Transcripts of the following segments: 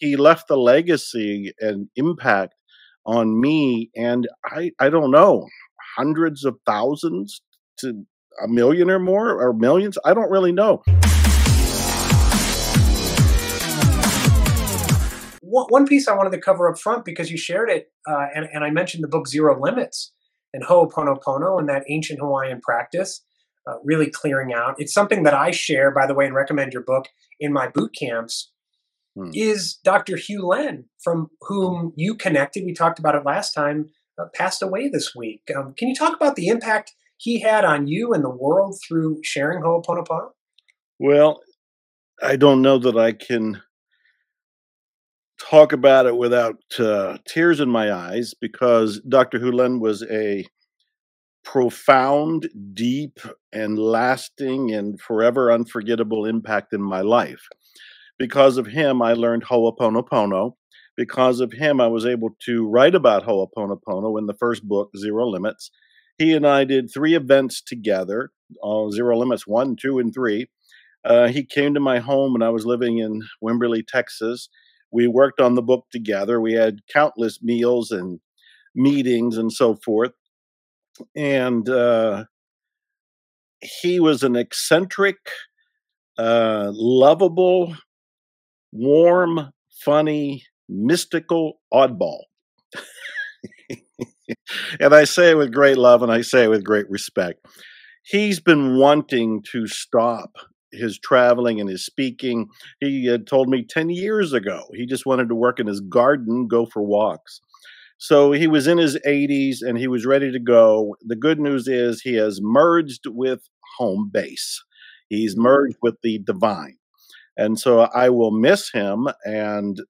he left a legacy and impact on me and I I don't know hundreds of thousands to a million or more or millions I don't really know. One piece I wanted to cover up front because you shared it, uh, and, and I mentioned the book Zero Limits and Ho'oponopono and that ancient Hawaiian practice, uh, really clearing out. It's something that I share, by the way, and recommend your book in my boot camps hmm. is Dr. Hew Len, from whom you connected. We talked about it last time, uh, passed away this week. Um, can you talk about the impact he had on you and the world through sharing Ho'oponopono? Well, I don't know that I can talk about it without uh, tears in my eyes because Dr. Hew Len was a profound, deep, and lasting and forever unforgettable impact in my life. Because of him, I learned Ho'oponopono. Because of him, I was able to write about Ho'oponopono in the first book, Zero Limits. He and I did three events together uh, Zero Limits 1, 2, and 3. Uh, he came to my home when I was living in Wimberley, Texas. We worked on the book together. We had countless meals and meetings and so forth. And uh, he was an eccentric, uh, lovable, warm, funny, mystical oddball. and I say it with great love and I say it with great respect. He's been wanting to stop his traveling and his speaking. He had told me 10 years ago he just wanted to work in his garden, go for walks. So he was in his 80s and he was ready to go. The good news is he has merged with home base, he's mm-hmm. merged with the divine. And so I will miss him and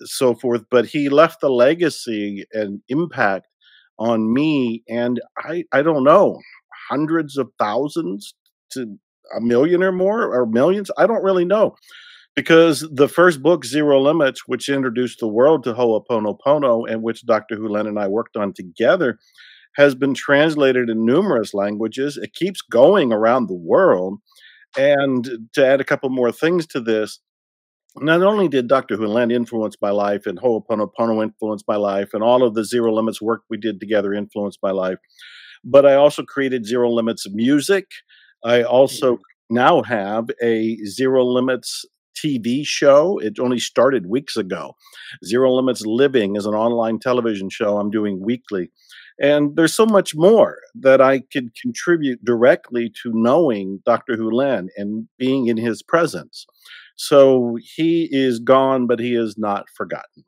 so forth. But he left a legacy and impact on me. And I, I don't know, hundreds of thousands to a million or more or millions. I don't really know. Because the first book, Zero Limits, which introduced the world to Ho'oponopono and which Dr. Hew Len and I worked on together, has been translated in numerous languages. It keeps going around the world. And to add a couple more things to this, not only did Dr. Hew Len influence my life and Ho'oponopono influence my life and all of the Zero Limits work we did together influenced my life, but I also created Zero Limits music. I also mm-hmm. now have a Zero Limits TV show. It only started weeks ago. Zero Limits Living is an online television show I'm doing weekly. And there's so much more that I could contribute directly to knowing Dr. Hew Len and being in his presence. So he is gone, but he is not forgotten.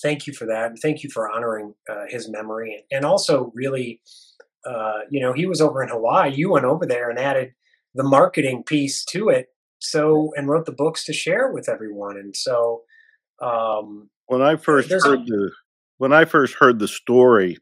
Thank you for that. Thank you for honoring uh, his memory. And also, really, uh, you know, he was over in Hawaii. You went over there and added the marketing piece to it. So, and wrote the books to share with everyone. And so, um, when I first heard the when I first heard the story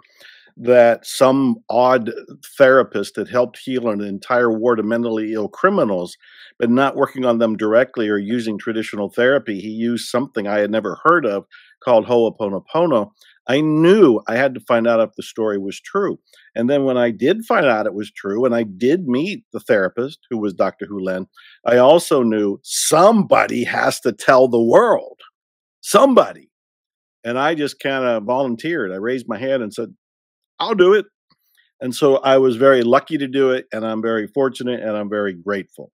that some odd therapist had helped heal an entire ward of mentally ill criminals, but not working on them directly or using traditional therapy, he used something I had never heard of called Ho'oponopono. I knew I had to find out if the story was true. And then when I did find out it was true, and I did meet the therapist who was Dr. Hew Len, I also knew somebody has to tell the world. Somebody. And I just kind of volunteered. I raised my hand and said, I'll do it. And so I was very lucky to do it, and I'm very fortunate and I'm very grateful.